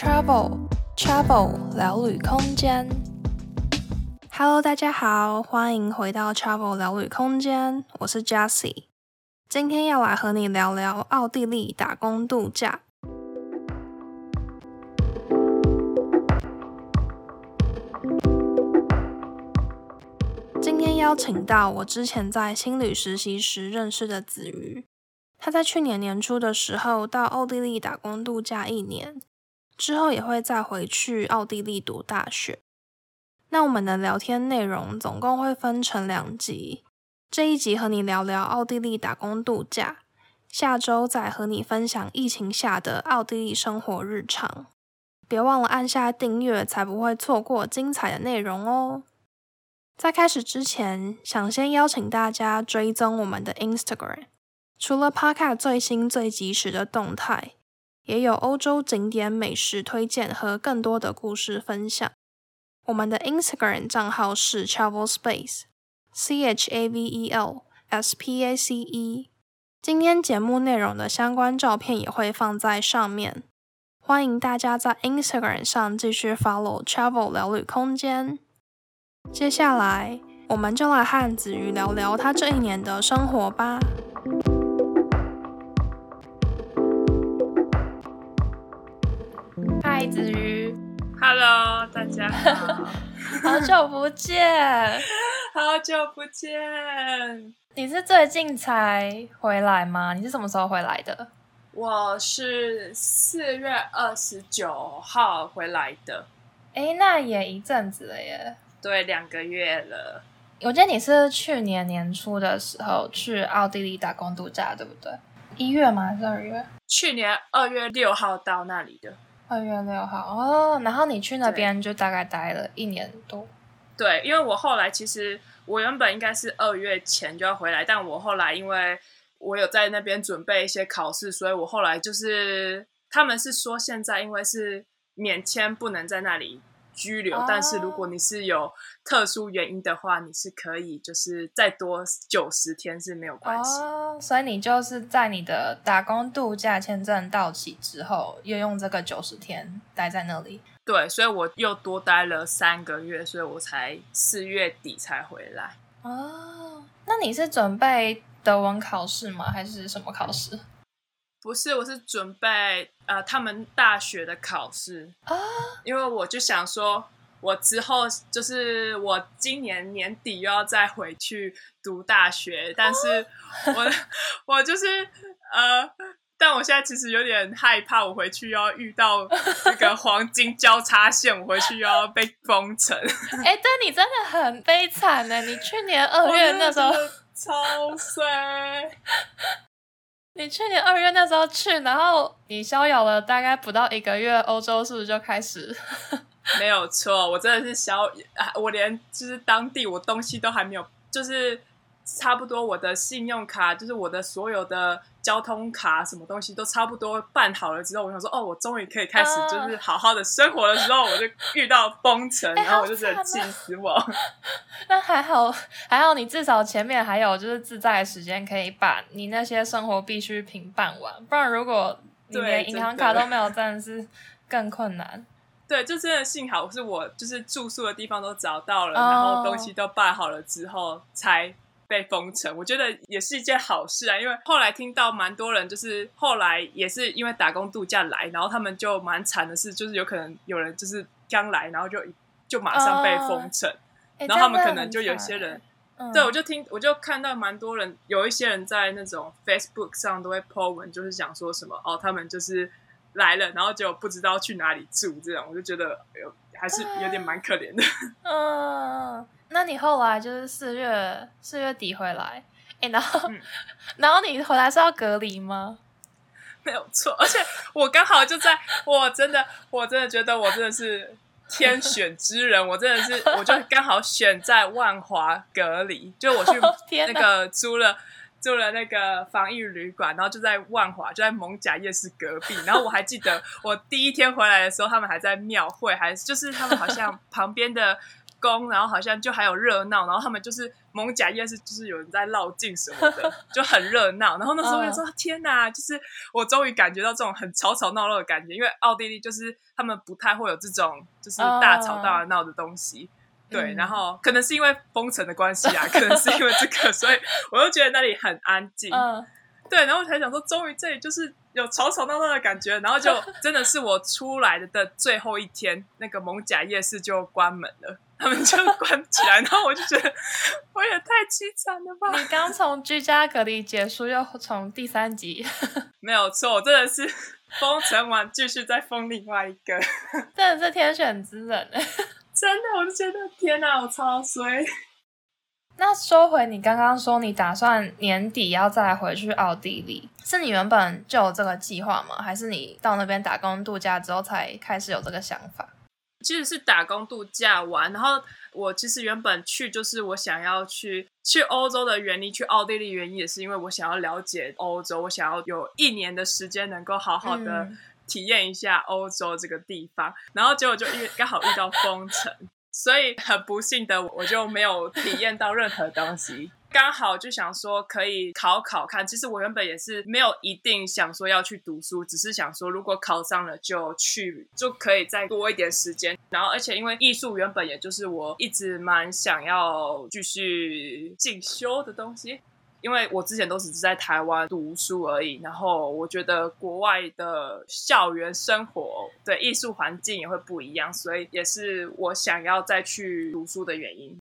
Travel Travel 聊旅空间。Hello，大家好，欢迎回到 Travel 聊旅空间，我是 Jessie。今天要来和你聊聊奥地利打工度假。今天邀请到我之前在青旅实习时认识的子瑜。他在去年年初的时候到奥地利打工度假一年，之后也会再回去奥地利读大学。那我们的聊天内容总共会分成两集，这一集和你聊聊奥地利打工度假，下周再和你分享疫情下的奥地利生活日常。别忘了按下订阅，才不会错过精彩的内容哦。在开始之前，想先邀请大家追踪我们的 Instagram。除了 Podcast 最新最及时的动态，也有欧洲景点美食推荐和更多的故事分享。我们的 Instagram 账号是 Travel Space，C H A V E L S P A C E。今天节目内容的相关照片也会放在上面，欢迎大家在 Instagram 上继续 follow Travel 聊旅空间。接下来，我们就来和子瑜聊聊他这一年的生活吧。嗨，子瑜，Hello，大家好，好久不见，好久不见。你是最近才回来吗？你是什么时候回来的？我是四月二十九号回来的。哎，那也一阵子了耶。对，两个月了。我记得你是去年年初的时候去奥地利打工度假，对不对？一月吗？还是二月？去年二月六号到那里的。二月六号哦，然后你去那边就大概待了一年多。对，因为我后来其实我原本应该是二月前就要回来，但我后来因为我有在那边准备一些考试，所以我后来就是他们是说现在因为是免签，不能在那里。居留，但是如果你是有特殊原因的话，你是可以就是再多九十天是没有关系。哦，所以你就是在你的打工度假签证到期之后，又用这个九十天待在那里。对，所以我又多待了三个月，所以我才四月底才回来。哦，那你是准备德文考试吗？还是什么考试？不是，我是准备呃他们大学的考试啊，因为我就想说，我之后就是我今年年底又要再回去读大学，但是我我就是呃，但我现在其实有点害怕，我回去要遇到这个 黄金交叉线，我回去又要被封城。哎、欸，但你真的很悲惨呢，你去年二月那时候超衰。你去年二月那时候去，然后你逍遥了大概不到一个月，欧洲是不是就开始？没有错，我真的是逍，我连就是当地我东西都还没有，就是。差不多，我的信用卡就是我的所有的交通卡，什么东西都差不多办好了之后，我想说，哦，我终于可以开始就是好好的生活的时候，我就遇到封城，然后我就觉得气死我。那还好，还好你至少前面还有就是自在的时间，可以把你那些生活必需品办完。不然如果你连银行卡都没有，真的是更困难。对，就真的幸好是我就是住宿的地方都找到了，然后东西都办好了之后才。被封城，我觉得也是一件好事啊，因为后来听到蛮多人，就是后来也是因为打工度假来，然后他们就蛮惨的是，就是有可能有人就是刚来，然后就就马上被封城，呃、然后他们可能就有些人，欸、对，我就听我就看到蛮多人，有一些人在那种 Facebook 上都会 po 文，就是讲说什么哦，他们就是来了，然后就不知道去哪里住，这种我就觉得有还是有点蛮可怜的，嗯、呃。那你后来就是四月四月底回来，哎，然后、嗯、然后你回来是要隔离吗？没有错，而且我刚好就在，我真的我真的觉得我真的是天选之人，我真的是我就刚好选在万华隔离，就我去那个租了租了那个防疫旅馆，然后就在万华，就在蒙甲夜市隔壁。然后我还记得我第一天回来的时候，他们还在庙会，还就是他们好像旁边的。工，然后好像就还有热闹，然后他们就是蒙甲夜市，就是有人在绕境什么的，就很热闹。然后那时候我就说：“嗯、天哪！”就是我终于感觉到这种很吵吵闹闹的感觉，因为奥地利就是他们不太会有这种就是大吵大闹的东西。嗯、对，然后可能是因为封城的关系啊，可能是因为这个，所以我就觉得那里很安静。嗯、对，然后我才想说，终于这里就是。有吵吵闹闹的感觉，然后就真的是我出来的最后一天，那个蒙甲夜市就关门了，他们就关起来，然后我就觉得我也太凄惨了吧！你刚从居家隔离结束，又从第三集，没有错，我真的是封城完继续再封另外一个，真的是天选之人，真的，我就觉得天哪，我超衰。那说回你刚刚说，你打算年底要再回去奥地利，是你原本就有这个计划吗？还是你到那边打工度假之后才开始有这个想法？其实是打工度假玩，然后我其实原本去就是我想要去去欧洲的原因，去奥地利原因也是因为我想要了解欧洲，我想要有一年的时间能够好好的体验一下欧洲这个地方，嗯、然后结果就遇刚好遇到封城。所以很不幸的，我就没有体验到任何东西。刚好就想说可以考考看。其实我原本也是没有一定想说要去读书，只是想说如果考上了就去，就可以再多一点时间。然后，而且因为艺术原本也就是我一直蛮想要继续进修的东西。因为我之前都只是在台湾读书而已，然后我觉得国外的校园生活对艺术环境也会不一样，所以也是我想要再去读书的原因。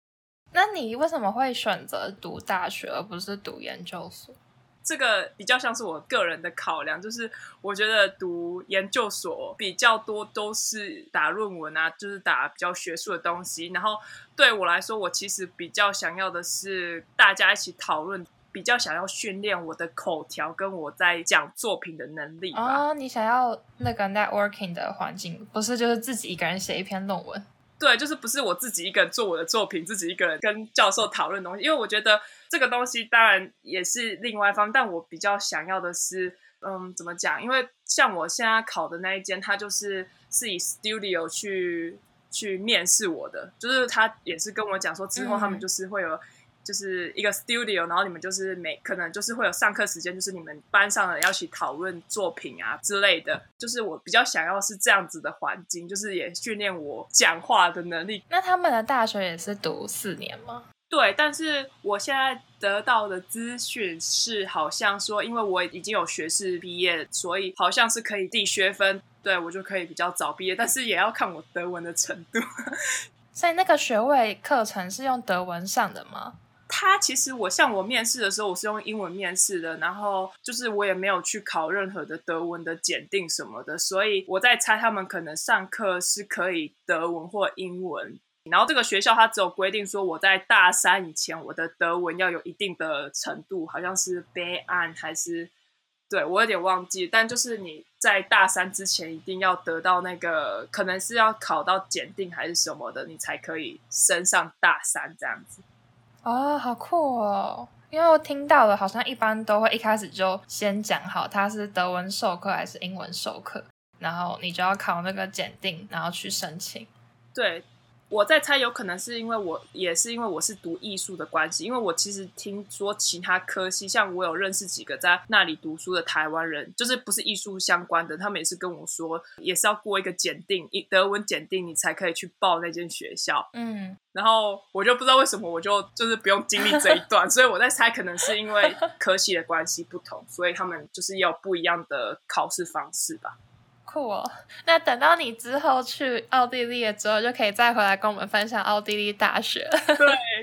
那你为什么会选择读大学而不是读研究所？这个比较像是我个人的考量，就是我觉得读研究所比较多都是打论文啊，就是打比较学术的东西。然后对我来说，我其实比较想要的是大家一起讨论。比较想要训练我的口条跟我在讲作品的能力吧。哦，你想要那个 networking 的环境，不是就是自己一个人写一篇论文？对，就是不是我自己一个人做我的作品，自己一个人跟教授讨论东西。因为我觉得这个东西当然也是另外一方，但我比较想要的是，嗯，怎么讲？因为像我现在考的那一间，他就是是以 studio 去去面试我的，就是他也是跟我讲说，之后他们就是会有。嗯就是一个 studio，然后你们就是每可能就是会有上课时间，就是你们班上的人要去讨论作品啊之类的。就是我比较想要是这样子的环境，就是也训练我讲话的能力。那他们的大学也是读四年吗？对，但是我现在得到的资讯是，好像说因为我已经有学士毕业，所以好像是可以递学分，对我就可以比较早毕业，但是也要看我德文的程度。所以那个学位课程是用德文上的吗？他其实我像我面试的时候，我是用英文面试的，然后就是我也没有去考任何的德文的检定什么的，所以我在猜他们可能上课是可以德文或英文。然后这个学校它只有规定说我在大三以前我的德文要有一定的程度，好像是 B1 还是对，我有点忘记，但就是你在大三之前一定要得到那个，可能是要考到检定还是什么的，你才可以升上大三这样子。哦，好酷哦！因为我听到了，好像一般都会一开始就先讲好他是德文授课还是英文授课，然后你就要考那个检定，然后去申请。对。我在猜，有可能是因为我也是因为我是读艺术的关系，因为我其实听说其他科系，像我有认识几个在那里读书的台湾人，就是不是艺术相关的，他们也是跟我说，也是要过一个检定，德文检定，你才可以去报那间学校。嗯，然后我就不知道为什么，我就就是不用经历这一 段，所以我在猜，可能是因为科系的关系不同，所以他们就是有不一样的考试方式吧。酷哦，那等到你之后去奥地利了之后，就可以再回来跟我们分享奥地利大学。对，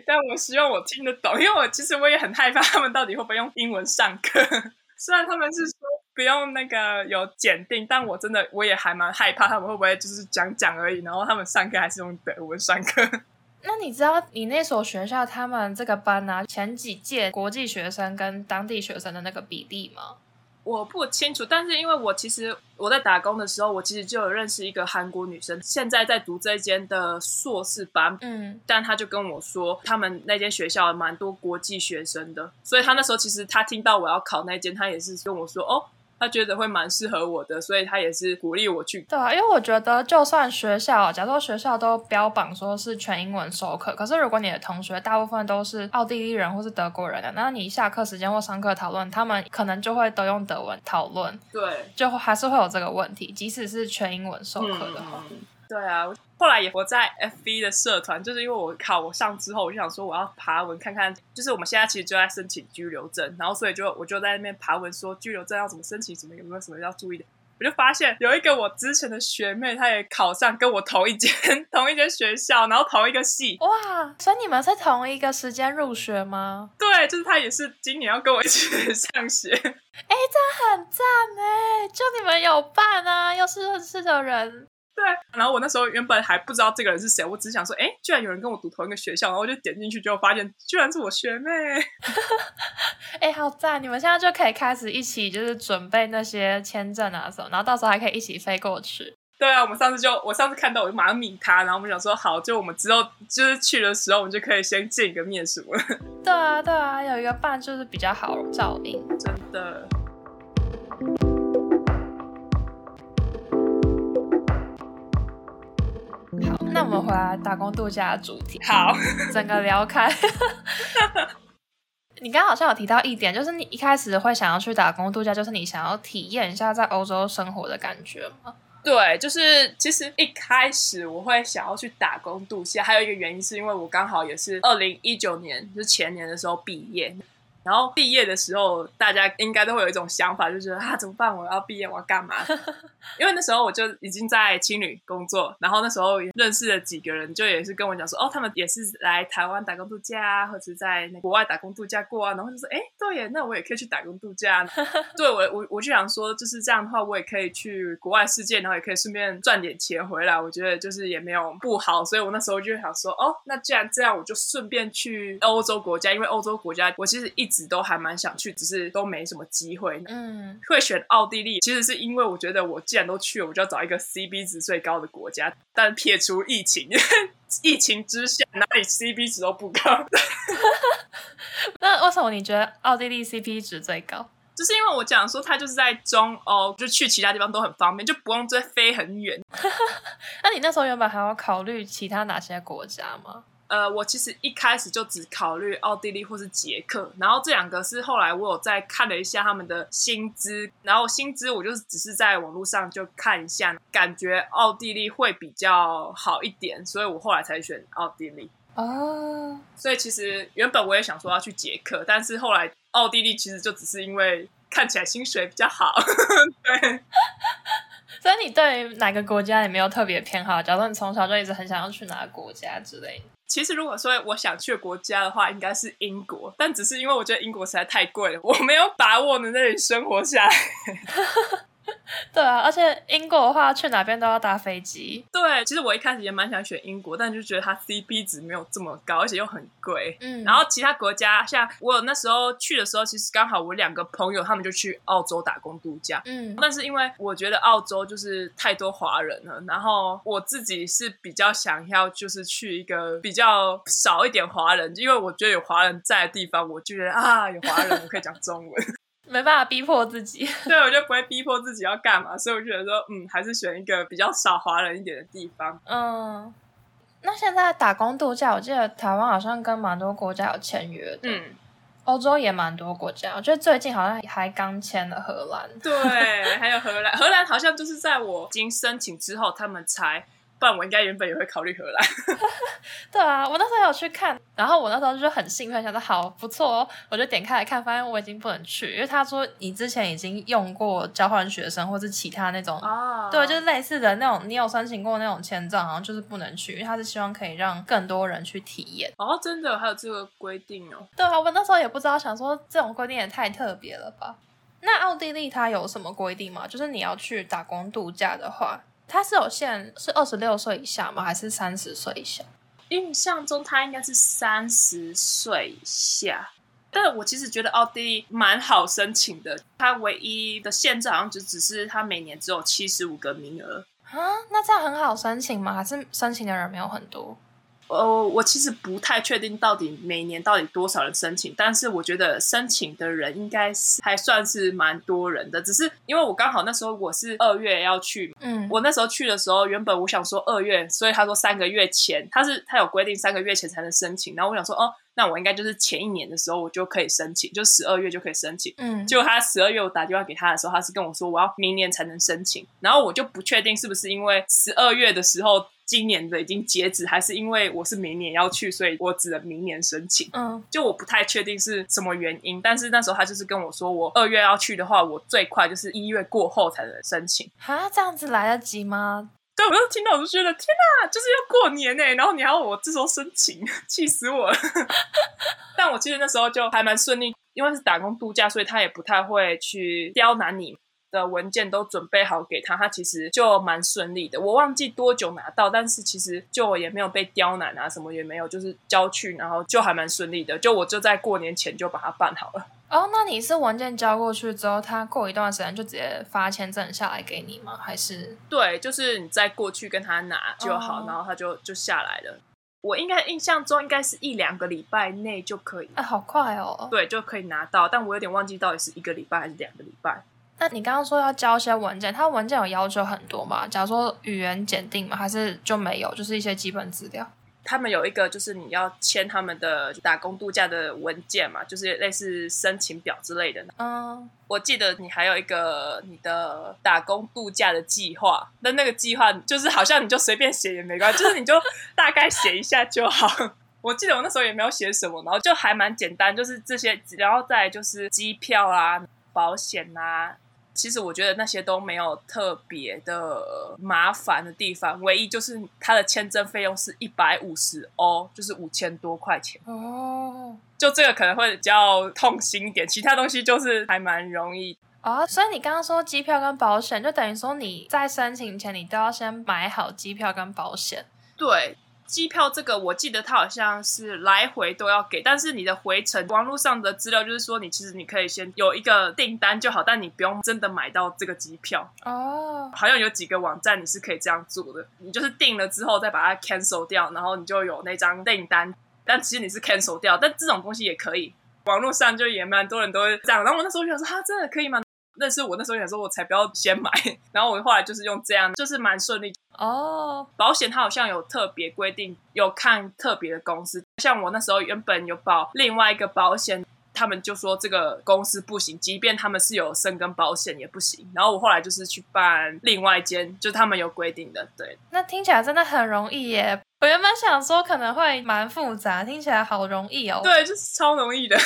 但我希望我听得懂，因为我其实我也很害怕他们到底会不会用英文上课。虽然他们是说不用那个有检定，但我真的我也还蛮害怕他们会不会就是讲讲而已，然后他们上课还是用德文上课。那你知道你那所学校他们这个班啊，前几届国际学生跟当地学生的那个比例吗？我不清楚，但是因为我其实我在打工的时候，我其实就有认识一个韩国女生，现在在读这间的硕士班。嗯，但她就跟我说，他们那间学校蛮多国际学生的，所以她那时候其实她听到我要考那间，她也是跟我说，哦，他觉得会蛮适合我的，所以他也是鼓励我去。对啊，因为我觉得就算学校，假如说学校都标榜说是全英文授课，可是如果你的同学大部分都是奥地利人或是德国人的，那你下课时间或上课讨论，他们可能就会都用德文讨论。对，就还是会有这个问题，即使是全英文授课的话。嗯对啊，后来也我在 FB 的社团，就是因为我考我上之后，我就想说我要爬文看看，就是我们现在其实就在申请居留证，然后所以就我就在那边爬文说居留证要怎么申请，什么有没有什么要注意的，我就发现有一个我之前的学妹，她也考上跟我同一间 同一间学校，然后同一个系。哇，所以你们是同一个时间入学吗？对，就是她也是今年要跟我一起上学。哎，这很赞哎，就你们有伴啊，又是认识的人。对，然后我那时候原本还不知道这个人是谁，我只想说，哎，居然有人跟我读同一个学校，然后我就点进去，结果发现居然是我学妹。哎，好赞！你们现在就可以开始一起，就是准备那些签证啊什么，然后到时候还可以一起飞过去。对啊，我们上次就我上次看到我就马上抿他，然后我们想说好，就我们之后就是去的时候，我们就可以先见一个面什么。对啊，对啊，有一个伴就是比较好照应，真的。那我们回来打工度假的主题，好，整个聊开。你刚刚好像有提到一点，就是你一开始会想要去打工度假，就是你想要体验一下在欧洲生活的感觉吗？对，就是其实一开始我会想要去打工度假，还有一个原因是因为我刚好也是二零一九年，就是前年的时候毕业。然后毕业的时候，大家应该都会有一种想法，就觉得啊，怎么办？我要毕业，我要干嘛？因为那时候我就已经在青旅工作，然后那时候认识了几个人，就也是跟我讲说，哦，他们也是来台湾打工度假啊，或者在国外打工度假过啊。然后就说，哎，对耶，那我也可以去打工度假。对我，我我就想说，就是这样的话，我也可以去国外世界，然后也可以顺便赚点钱回来。我觉得就是也没有不好，所以我那时候就想说，哦，那既然这样，我就顺便去欧洲国家，因为欧洲国家我其实一。一直都还蛮想去，只是都没什么机会。嗯，会选奥地利，其实是因为我觉得我既然都去了，我就要找一个 CB 值最高的国家。但撇除疫情，疫情之下哪里 CB 值都不高。那为什么你觉得奥地利 CP 值最高？就是因为我讲说它就是在中欧，就去其他地方都很方便，就不用再飞很远。那你那时候原本还要考虑其他哪些国家吗？呃，我其实一开始就只考虑奥地利或是捷克，然后这两个是后来我有再看了一下他们的薪资，然后薪资我就只是在网络上就看一下，感觉奥地利会比较好一点，所以我后来才选奥地利。哦，所以其实原本我也想说要去捷克，但是后来奥地利其实就只是因为看起来薪水比较好。对，所以你对哪个国家也没有特别偏好？假如说你从小就一直很想要去哪个国家之类的？其实，如果说我想去的国家的话，应该是英国，但只是因为我觉得英国实在太贵了，我没有把握能在那里生活下来。对啊，而且英国的话，去哪边都要搭飞机。对，其实我一开始也蛮想选英国，但就觉得它 CP 值没有这么高，而且又很贵。嗯，然后其他国家，像我有那时候去的时候，其实刚好我两个朋友他们就去澳洲打工度假。嗯，但是因为我觉得澳洲就是太多华人了，然后我自己是比较想要就是去一个比较少一点华人，因为我觉得有华人在的地方，我就觉得啊，有华人我可以讲中文。没办法逼迫自己，对，我就不会逼迫自己要干嘛，所以我觉得说，嗯，还是选一个比较少华人一点的地方。嗯，那现在打工度假，我记得台湾好像跟蛮多国家有签约的，嗯，欧洲也蛮多国家，我觉得最近好像还刚签了荷兰，对，还有荷兰，荷兰好像就是在我已经申请之后，他们才。不然我应该原本也会考虑荷兰。对啊，我那时候有去看，然后我那时候就很兴奋，想说好不错哦，我就点开来看，发现我已经不能去，因为他说你之前已经用过交换学生或是其他那种，哦、对，就是类似的那种，你有申请过那种签证，好像就是不能去，因为他是希望可以让更多人去体验。哦，真的还有这个规定哦？对啊，我那时候也不知道，想说这种规定也太特别了吧？那奥地利它有什么规定吗？就是你要去打工度假的话。他是有限，是二十六岁以下吗？还是三十岁以下？印象中他应该是三十岁以下。但我其实觉得奥地利蛮好申请的，他唯一的限制好像就只是他每年只有七十五个名额。啊，那这样很好申请吗？还是申请的人没有很多？呃，我其实不太确定到底每年到底多少人申请，但是我觉得申请的人应该是还算是蛮多人的。只是因为我刚好那时候我是二月要去，嗯，我那时候去的时候，原本我想说二月，所以他说三个月前，他是他有规定三个月前才能申请，然后我想说哦。那我应该就是前一年的时候，我就可以申请，就十二月就可以申请。嗯，结果他十二月我打电话给他的时候，他是跟我说我要明年才能申请，然后我就不确定是不是因为十二月的时候今年的已经截止，还是因为我是明年要去，所以我只能明年申请。嗯，就我不太确定是什么原因，但是那时候他就是跟我说，我二月要去的话，我最快就是一月过后才能申请。啊，这样子来得及吗？对，我就听到我就觉得天哪，就是要过年呢，然后你还要我这时候申请，气死我了。但我其实那时候就还蛮顺利，因为是打工度假，所以他也不太会去刁难你的文件，都准备好给他，他其实就蛮顺利的。我忘记多久拿到，但是其实就也没有被刁难啊，什么也没有，就是交去，然后就还蛮顺利的。就我就在过年前就把它办好了。哦，那你是文件交过去之后，他过一段时间就直接发签证下来给你吗？还是？对，就是你再过去跟他拿就好，哦、然后他就就下来了。我应该印象中应该是一两个礼拜内就可以。哎，好快哦！对，就可以拿到，但我有点忘记到底是一个礼拜还是两个礼拜。那你刚刚说要交一些文件，他文件有要求很多吗？假如说语言检定吗？还是就没有？就是一些基本资料。他们有一个，就是你要签他们的打工度假的文件嘛，就是类似申请表之类的。嗯，我记得你还有一个你的打工度假的计划，那那个计划就是好像你就随便写也没关系，就是你就大概写一下就好。我记得我那时候也没有写什么，然后就还蛮简单，就是这些，然后再就是机票啊、保险啊。其实我觉得那些都没有特别的麻烦的地方，唯一就是他的签证费用是一百五十欧，就是五千多块钱哦。就这个可能会比较痛心一点，其他东西就是还蛮容易哦。所以你刚刚说机票跟保险，就等于说你在申请前你都要先买好机票跟保险。对。机票这个我记得它好像是来回都要给，但是你的回程网络上的资料就是说，你其实你可以先有一个订单就好，但你不用真的买到这个机票哦。好像有几个网站你是可以这样做的，你就是订了之后再把它 cancel 掉，然后你就有那张订单，但其实你是 cancel 掉，但这种东西也可以。网络上就也蛮多人都会这样，然后我那时候就想说，哈，真的可以吗？但是我那时候想说，我才不要先买。然后我后来就是用这样，就是蛮顺利哦。Oh. 保险它好像有特别规定，有看特别的公司。像我那时候原本有保另外一个保险，他们就说这个公司不行，即便他们是有申根保险也不行。然后我后来就是去办另外一间，就他们有规定的。对，那听起来真的很容易耶。我原本想说可能会蛮复杂，听起来好容易哦。对，就是超容易的。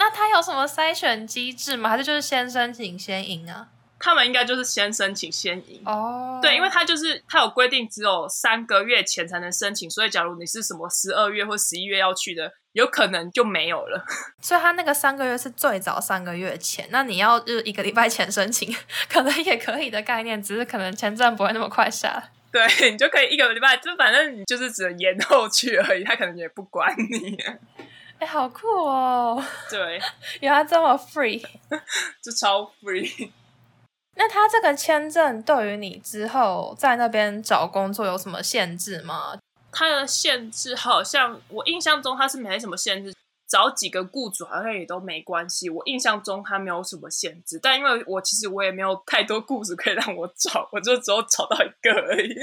那他有什么筛选机制吗？还是就是先申请先赢啊？他们应该就是先申请先赢哦。Oh. 对，因为他就是他有规定，只有三个月前才能申请，所以假如你是什么十二月或十一月要去的，有可能就没有了。所以他那个三个月是最早三个月前，那你要就是一个礼拜前申请，可能也可以的概念，只是可能签证不会那么快下。对，你就可以一个礼拜，就反正你就是只能延后去而已，他可能也不管你。哎、欸，好酷哦！对，原来这么 free，就超 free。那他这个签证对于你之后在那边找工作有什么限制吗？他的限制好像我印象中他是没什么限制，找几个雇主好像也都没关系。我印象中他没有什么限制，但因为我其实我也没有太多雇主可以让我找，我就只有找到一个而已。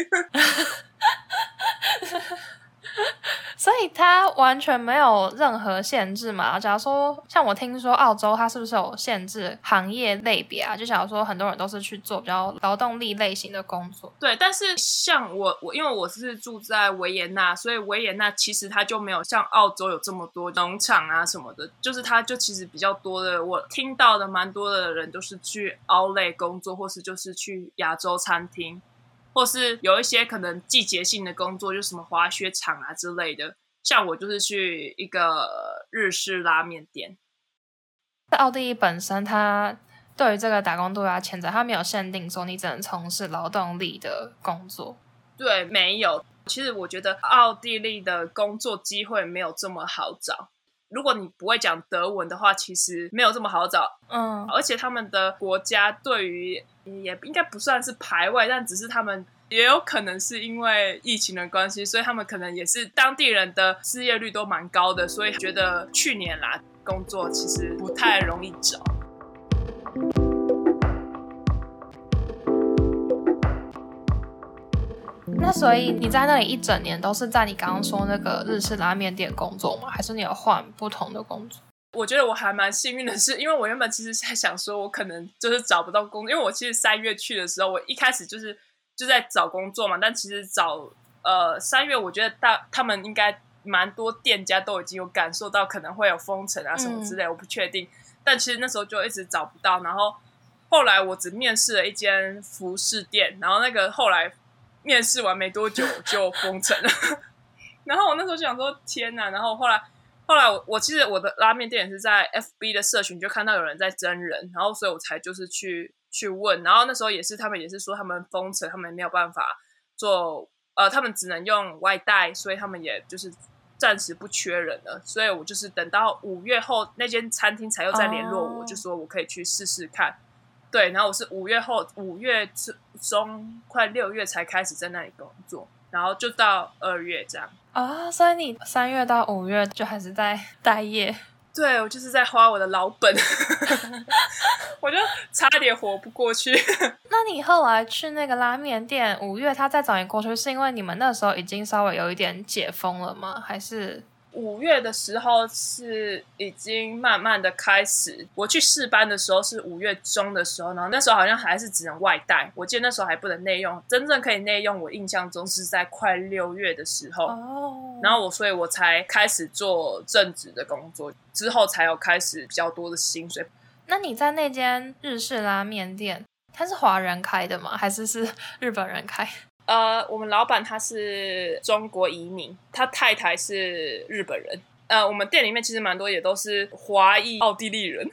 所以它完全没有任何限制嘛？假如说像我听说澳洲，它是不是有限制行业类别啊？就假如说很多人都是去做比较劳动力类型的工作。对，但是像我我因为我是住在维也纳，所以维也纳其实它就没有像澳洲有这么多农场啊什么的，就是它就其实比较多的。我听到的蛮多的人都是去 out 类工作，或是就是去亚洲餐厅。或是有一些可能季节性的工作，就什么滑雪场啊之类的。像我就是去一个日式拉面店。在奥地利本身，它对于这个打工度假签证，它没有限定说你只能从事劳动力的工作。对，没有。其实我觉得奥地利的工作机会没有这么好找。如果你不会讲德文的话，其实没有这么好找。嗯，而且他们的国家对于也应该不算是排外，但只是他们也有可能是因为疫情的关系，所以他们可能也是当地人的失业率都蛮高的，所以觉得去年啦工作其实不太容易找。那所以你在那里一整年都是在你刚刚说那个日式拉面店工作吗？还是你有换不同的工作？我觉得我还蛮幸运的是，因为我原本其实在想说，我可能就是找不到工作，因为我其实三月去的时候，我一开始就是就在找工作嘛。但其实找呃三月，我觉得大他们应该蛮多店家都已经有感受到可能会有封城啊什么之类，嗯、我不确定。但其实那时候就一直找不到，然后后来我只面试了一间服饰店，然后那个后来。面试完没多久就封城了，然后我那时候就想说天哪！然后后来后来我我其实我的拉面店也是在 FB 的社群就看到有人在真人，然后所以我才就是去去问，然后那时候也是他们也是说他们封城，他们没有办法做，呃，他们只能用外带，所以他们也就是暂时不缺人了，所以我就是等到五月后那间餐厅才又再联络我，就说我可以去试试看。对，然后我是五月后五月中快六月才开始在那里工作，然后就到二月这样啊，所以你三月到五月就还是在待业？对，我就是在花我的老本，我就差点活不过去。那你后来去那个拉面店，五月他再找你过去，是因为你们那时候已经稍微有一点解封了吗？还是？五月的时候是已经慢慢的开始，我去试班的时候是五月中的时候，然后那时候好像还是只能外带，我记得那时候还不能内用，真正可以内用，我印象中是在快六月的时候，然后我所以我才开始做正职的工作，之后才有开始比较多的薪水。那你在那间日式拉面店，它是华人开的吗？还是是日本人开？呃，我们老板他是中国移民，他太太是日本人。呃，我们店里面其实蛮多也都是华裔奥地利人。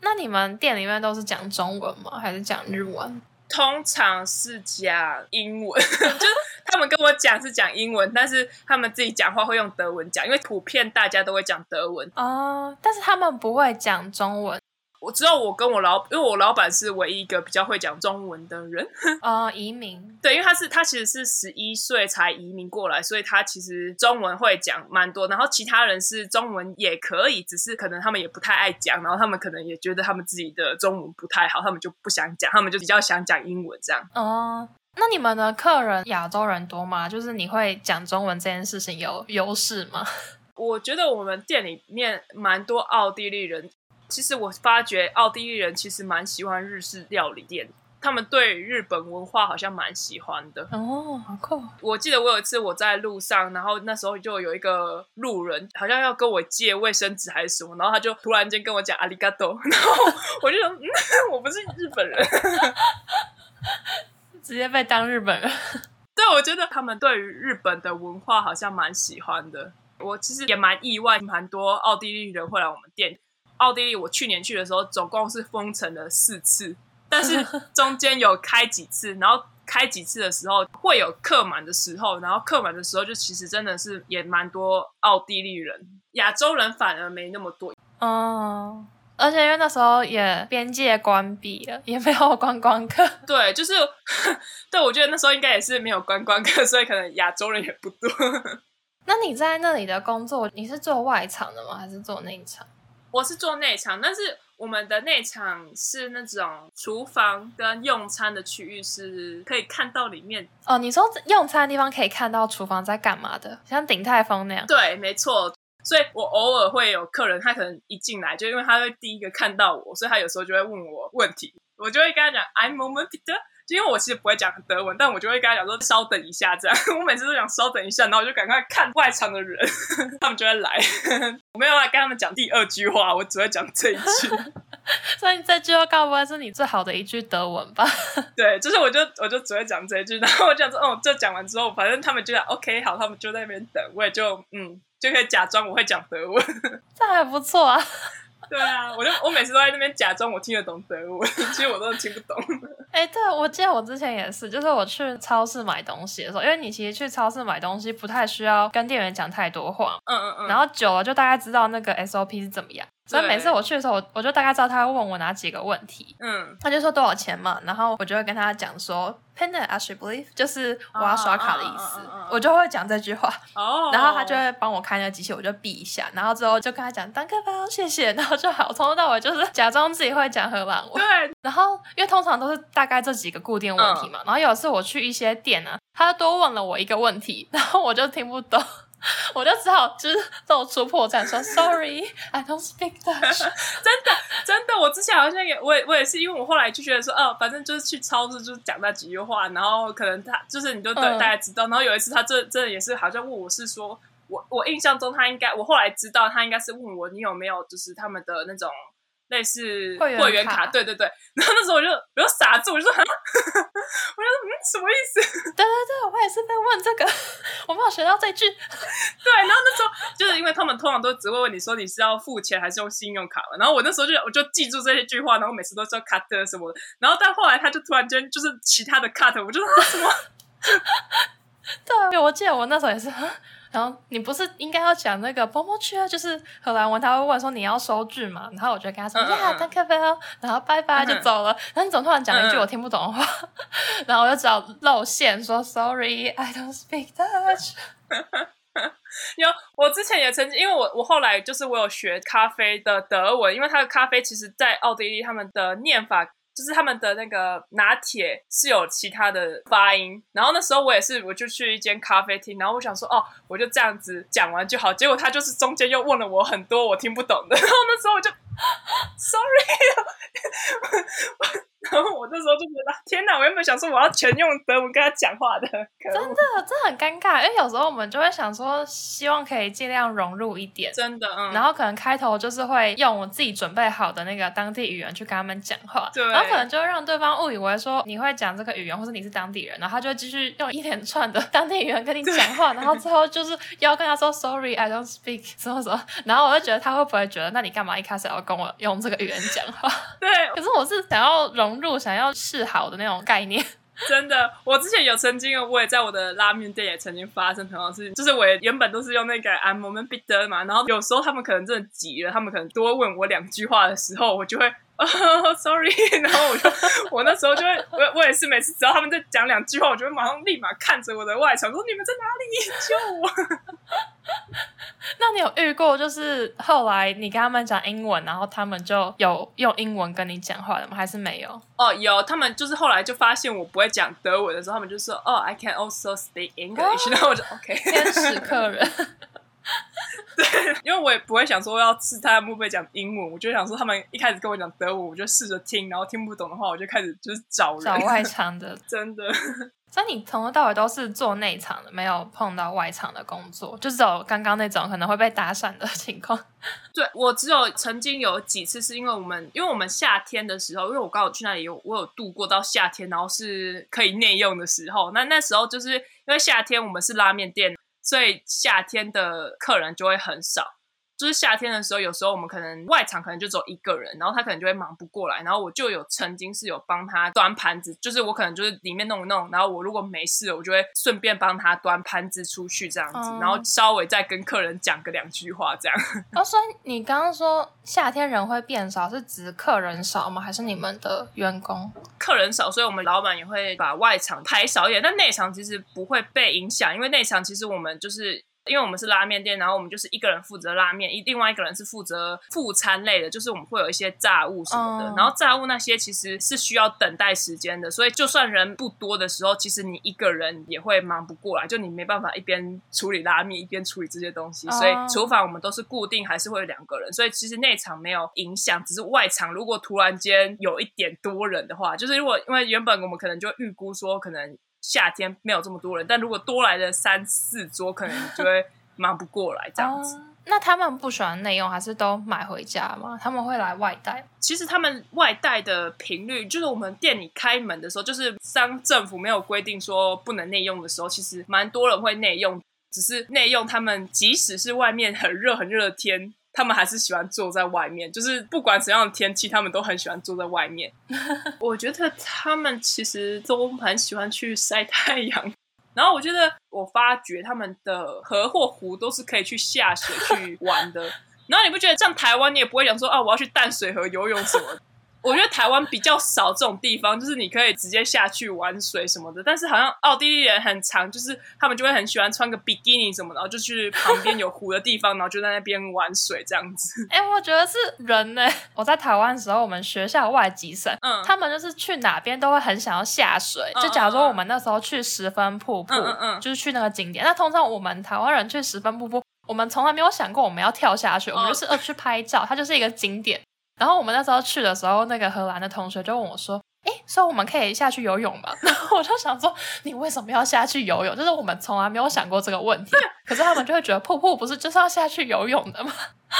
那你们店里面都是讲中文吗？还是讲日文？通常是讲英文，就是他们跟我讲是讲英文，但是他们自己讲话会用德文讲，因为普遍大家都会讲德文哦。但是他们不会讲中文。我知道，我跟我老，因为我老板是唯一一个比较会讲中文的人。哦，移民。对，因为他是他其实是十一岁才移民过来，所以他其实中文会讲蛮多。然后其他人是中文也可以，只是可能他们也不太爱讲，然后他们可能也觉得他们自己的中文不太好，他们就不想讲，他们就比较想讲英文这样。哦，那你们的客人亚洲人多吗？就是你会讲中文这件事情有优势吗？我觉得我们店里面蛮多奥地利人。其实我发觉奥地利人其实蛮喜欢日式料理店，他们对日本文化好像蛮喜欢的。哦，好酷！我记得我有一次我在路上，然后那时候就有一个路人好像要跟我借卫生纸还是什么，然后他就突然间跟我讲阿里嘎多，然后我就说，嗯，我不是日本人，直接被当日本人。对，我觉得他们对于日本的文化好像蛮喜欢的。我其实也蛮意外，蛮多奥地利人会来我们店。奥地利，我去年去的时候，总共是封城了四次，但是中间有开几次，然后开几次的时候会有客满的时候，然后客满的时候就其实真的是也蛮多奥地利人，亚洲人反而没那么多。嗯，而且因为那时候也边界关闭了，也没有观光客。对，就是 对，我觉得那时候应该也是没有观光客，所以可能亚洲人也不多。那你在那里的工作，你是做外场的吗？还是做内场？我是做内场，但是我们的内场是那种厨房跟用餐的区域，是可以看到里面。哦，你说用餐的地方可以看到厨房在干嘛的，像鼎泰丰那样？对，没错。所以我偶尔会有客人，他可能一进来就因为他会第一个看到我，所以他有时候就会问我问题，我就会跟他讲 I'm moment 因为我其实不会讲德文，但我就会跟他讲说稍等一下这样。我每次都讲稍等一下，然后我就赶快看外场的人，他们就会来。我没有来跟他们讲第二句话，我只会讲这一句。所以这句话该不会是你最好的一句德文吧？对，就是我就我就只会讲这一句，然后我就说哦，这讲完之后，反正他们就讲 OK 好，他们就在那边等，我也就嗯就可以假装我会讲德文，这还不错啊。对啊，我就我每次都在那边假装我听得懂德文，其实我都听不懂。哎，对，我记得我之前也是，就是我去超市买东西的时候，因为你其实去超市买东西不太需要跟店员讲太多话，嗯嗯嗯，然后久了就大概知道那个 SOP 是怎么样。所以每次我去的时候，我我就大概知道他会问我哪几个问题。嗯，他就说多少钱嘛，然后我就会跟他讲说 payment as you believe，就是我要刷卡的意思，我就会讲这句话。哦，然后他就会帮我开那个机器，我就闭一下，然后之后就跟他讲 danke wel，谢谢，然后就好，从头到尾就是假装自己会讲荷兰文。对，然后因为通常都是大概这几个固定问题嘛，嗯、然后有一次我去一些店呢、啊，他多问了我一个问题，然后我就听不懂。我就只好就是露出破绽说 Sorry，I don't speak Dutch。真的真的，我之前好像也我也我也是，因为我后来就觉得说，哦，反正就是去超市就是讲那几句话，然后可能他就是你就对、嗯、大家知道。然后有一次他这真的也是好像问我是说，我我印象中他应该我后来知道他应该是问我你有没有就是他们的那种。类似会员卡，对对对，然后那时候我就我就傻住，我就说，我就说嗯，什么意思？对对对，我也是在问这个，我没有学到这句。对，然后那时候就是因为他们通常都只会问你说你是要付钱还是用信用卡嘛，然后我那时候就我就记住这些句话，然后每次都说 cut 什么的，然后但后来他就突然间就是其他的 cut，我就说什么？对，我记得我那时候也是。然后你不是应该要讲那个 bon voyage 啊，就是荷兰文，他会问说你要收据嘛？然后我就跟他说呀，danke wel，然后拜拜就走了。然后你怎么突然讲了一句我听不懂的话？然后我就只好露馅说 sorry，I don't speak Dutch。有，我之前也曾经，因为我我后来就是我有学咖啡的德文，因为它的咖啡其实在奥地利他们的念法。就是他们的那个拿铁是有其他的发音，然后那时候我也是，我就去一间咖啡厅，然后我想说，哦，我就这样子讲完就好。结果他就是中间又问了我很多我听不懂的，然后那时候我就，sorry。然后我那时候就觉得，天哪！我原本想说我要全用德文跟他讲话的，真的，这很尴尬。因为有时候我们就会想说，希望可以尽量融入一点，真的。嗯。然后可能开头就是会用我自己准备好的那个当地语言去跟他们讲话，对。然后可能就会让对方误以为说你会讲这个语言，或者你是当地人，然后他就会继续用一连串的 当地语言跟你讲话，然后最后就是要跟他说 “sorry, I don't speak” 什么什么。然后我就觉得他会不会觉得，那你干嘛一开始要跟我用这个语言讲话？对。可是我是想要融。融入想要示好的那种概念，真的。我之前有曾经，我也在我的拉面店也曾经发生同样事情，就是我也原本都是用那个 I'm moment bitter 嘛，然后有时候他们可能真的急了，他们可能多问我两句话的时候，我就会。Oh, sorry，然后我就我那时候就会我我也是每次只要他们在讲两句话，我就会马上立马看着我的外场说，你们在哪里 救我？那你有遇过就是后来你跟他们讲英文，然后他们就有用英文跟你讲话的吗？还是没有？哦，oh, 有，他们就是后来就发现我不会讲德文的时候，他们就说哦、oh,，I can also speak English，、oh, 然后我就 OK，天使客人。对，因为我也不会想说要试他们会不会讲英文，我就想说他们一开始跟我讲德文，我就试着听，然后听不懂的话，我就开始就是找人找外场的，真的。所以你从头到尾都是做内场的，没有碰到外场的工作，就只有刚刚那种可能会被打散的情况。对，我只有曾经有几次是因为我们，因为我们夏天的时候，因为我刚好去那里有我有度过到夏天，然后是可以内用的时候，那那时候就是因为夏天我们是拉面店。所以夏天的客人就会很少。就是夏天的时候，有时候我们可能外场可能就只有一个人，然后他可能就会忙不过来，然后我就有曾经是有帮他端盘子，就是我可能就是里面弄一弄，然后我如果没事，我就会顺便帮他端盘子出去这样子，嗯、然后稍微再跟客人讲个两句话这样。哦，所以你刚刚说夏天人会变少，是指客人少吗？还是你们的员工？客人少，所以我们老板也会把外场排少一点，但内场其实不会被影响，因为内场其实我们就是。因为我们是拉面店，然后我们就是一个人负责拉面，一另外一个人是负责副餐类的，就是我们会有一些炸物什么的。Oh. 然后炸物那些其实是需要等待时间的，所以就算人不多的时候，其实你一个人也会忙不过来，就你没办法一边处理拉面一边处理这些东西。所以厨房我们都是固定，还是会有两个人，所以其实内场没有影响，只是外场如果突然间有一点多人的话，就是如果因为原本我们可能就预估说可能。夏天没有这么多人，但如果多来了三四桌，可能就会忙不过来这样子。呃，那他们不喜欢内用，还是都买回家吗？他们会来外带？其实他们外带的频率，就是我们店里开门的时候，就是当政府没有规定说不能内用的时候，其实蛮多人会内用。只是内用，他们即使是外面很热很热的天。他们还是喜欢坐在外面，就是不管怎样的天气，他们都很喜欢坐在外面。我觉得他们其实都很喜欢去晒太阳。然后我觉得，我发觉他们的河或湖都是可以去下水去玩的。然后你不觉得像台湾，你也不会想说啊，我要去淡水河游泳什么？我觉得台湾比较少这种地方，就是你可以直接下去玩水什么的。但是好像奥地利人很常，就是他们就会很喜欢穿个比基尼什么的，然后就去旁边有湖的地方，然后就在那边玩水这样子。哎、欸，我觉得是人呢。我在台湾的时候，我们学校外籍生，嗯，他们就是去哪边都会很想要下水。嗯、就假如说我们那时候去十分瀑布，嗯嗯，嗯，就是去那个景点。那通常我们台湾人去十分瀑布，我们从来没有想过我们要跳下去，我们就是呃去拍照，它就是一个景点。然后我们那时候去的时候，那个荷兰的同学就问我说：“哎，所以我们可以下去游泳吗？” 然后我就想说：“你为什么要下去游泳？就是我们从来没有想过这个问题。可是他们就会觉得瀑布不是就是要下去游泳的吗？”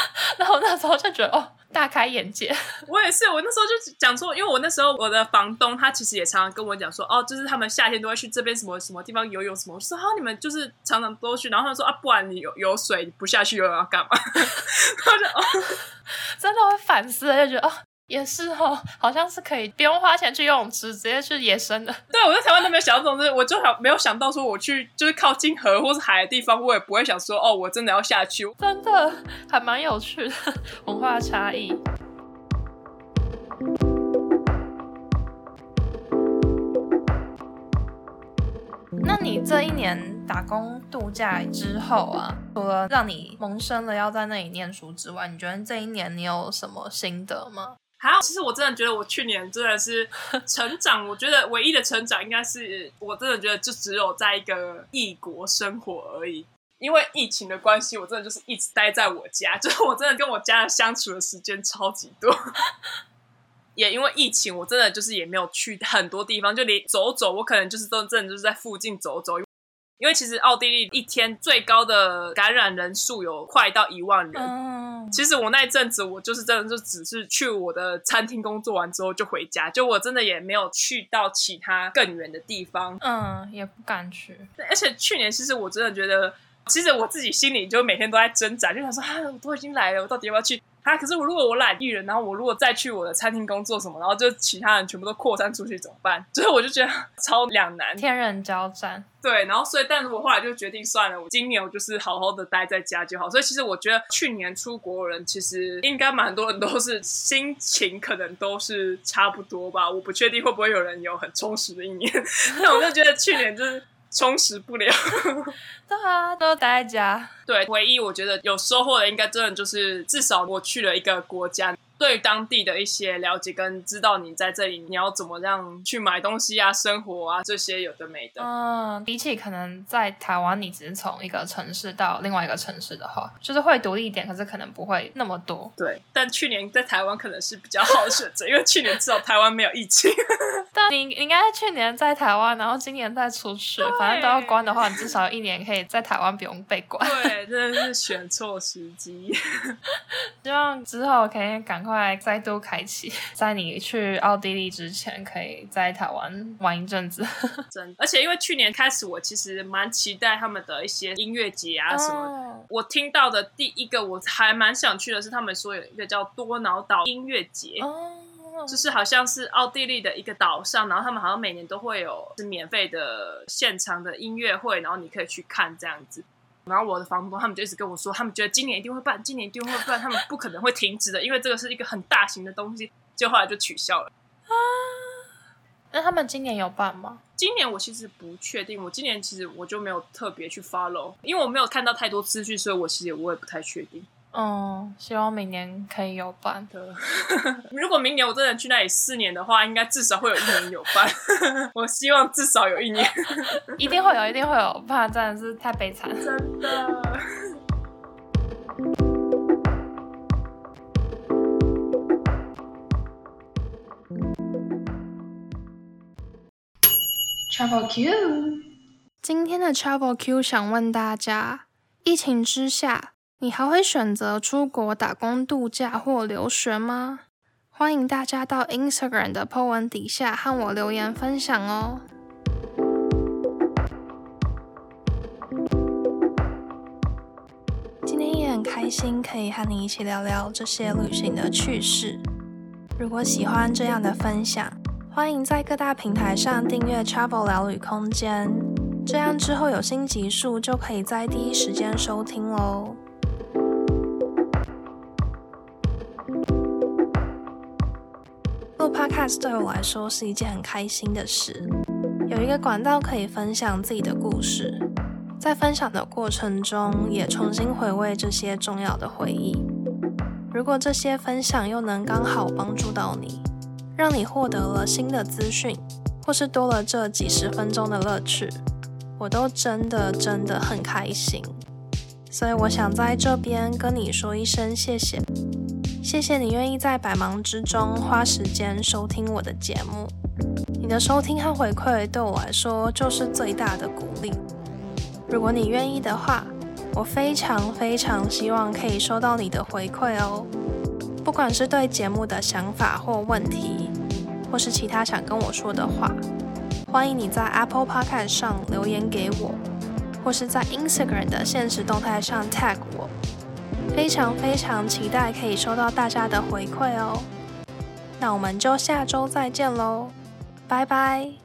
然后那时候就觉得哦。大开眼界，我也是。我那时候就讲说，因为我那时候我的房东他其实也常常跟我讲说，哦，就是他们夏天都会去这边什么什么地方游泳什么。我说啊，你们就是常常都去。然后他说啊，不然你有有水，你不下去游泳要干嘛？他就哦，真的会反思，就觉得哦。也是哦，好像是可以不用花钱去游泳池，直接去野生的。对，我在台湾都没有想到这种，我就想没有想到说我去就是靠近河或是海的地方，我也不会想说哦，我真的要下去。真的还蛮有趣的文化差异。那你这一年打工度假之后啊，除了让你萌生了要在那里念书之外，你觉得这一年你有什么心得吗？还有，其实我真的觉得我去年真的是 成长。我觉得唯一的成长应该是，我真的觉得就只有在一个异国生活而已。因为疫情的关系，我真的就是一直待在我家，就是我真的跟我家人相处的时间超级多。也因为疫情，我真的就是也没有去很多地方，就连走走，我可能就是都真的就是在附近走走。因为其实奥地利一天最高的感染人数有快到一万人。嗯，其实我那一阵子我就是真的就只是去我的餐厅工作完之后就回家，就我真的也没有去到其他更远的地方。嗯，也不敢去。而且去年其实我真的觉得，其实我自己心里就每天都在挣扎，就想说啊，我都已经来了，我到底要不要去？啊！可是我如果我懒艺人，然后我如果再去我的餐厅工作什么，然后就其他人全部都扩散出去怎么办？所以我就觉得 超两难，天人交战。对，然后所以，但是我后来就决定算了，我今年我就是好好的待在家就好。所以其实我觉得去年出国的人其实应该蛮多人都是心情可能都是差不多吧。我不确定会不会有人有很充实的一年，但我就觉得去年就是。充实不了，对啊，都待在家。对，唯一我觉得有收获的，应该真的就是至少我去了一个国家。对当地的一些了解跟知道，你在这里你要怎么样去买东西啊、生活啊这些有的没的。嗯，比起可能在台湾，你只是从一个城市到另外一个城市的话，就是会独立一点，可是可能不会那么多。对，但去年在台湾可能是比较好的选择，因为去年至少台湾没有疫情。但你应该去年在台湾，然后今年再出去，反正都要关的话，你至少一年可以在台湾不用被管。对，真的是选错时机。希望之后可以赶快。再度开启，在你去奥地利之前，可以在台湾玩一阵子。真的，而且因为去年开始，我其实蛮期待他们的一些音乐节啊什么的。Oh. 我听到的第一个，我还蛮想去的是，他们说有一个叫多瑙岛音乐节，oh. 就是好像是奥地利的一个岛上，然后他们好像每年都会有是免费的现场的音乐会，然后你可以去看这样子。然后我的房东他们就一直跟我说，他们觉得今年一定会办，今年一定会办，他们不可能会停止的，因为这个是一个很大型的东西。就后来就取消了。啊，那他们今年有办吗？今年我其实不确定，我今年其实我就没有特别去 follow，因为我没有看到太多资讯，所以我其实我也不太确定。嗯，希望明年可以有办的。如果明年我真的去那里四年的话，应该至少会有一年有办。我希望至少有一年，一定会有，一定会有，不然真的是太悲惨。真的。Travel Q，今天的 Travel Q 想问大家：疫情之下，你还会选择出国打工度假或留学吗？欢迎大家到 Instagram 的 po 文底下和我留言分享哦。今天也很开心可以和你一起聊聊这些旅行的趣事。如果喜欢这样的分享，欢迎在各大平台上订阅 Travel 聊旅空间，这样之后有新集数就可以在第一时间收听喽。录 Podcast 对我来说是一件很开心的事，有一个管道可以分享自己的故事。在分享的过程中，也重新回味这些重要的回忆。如果这些分享又能刚好帮助到你，让你获得了新的资讯，或是多了这几十分钟的乐趣，我都真的真的很开心。所以我想在这边跟你说一声谢谢，谢谢你愿意在百忙之中花时间收听我的节目。你的收听和回馈对我来说就是最大的鼓励。如果你愿意的话，我非常非常希望可以收到你的回馈哦。不管是对节目的想法或问题，或是其他想跟我说的话，欢迎你在 Apple Podcast 上留言给我，或是在 Instagram 的限时动态上 tag 我。非常非常期待可以收到大家的回馈哦。那我们就下周再见喽，拜拜。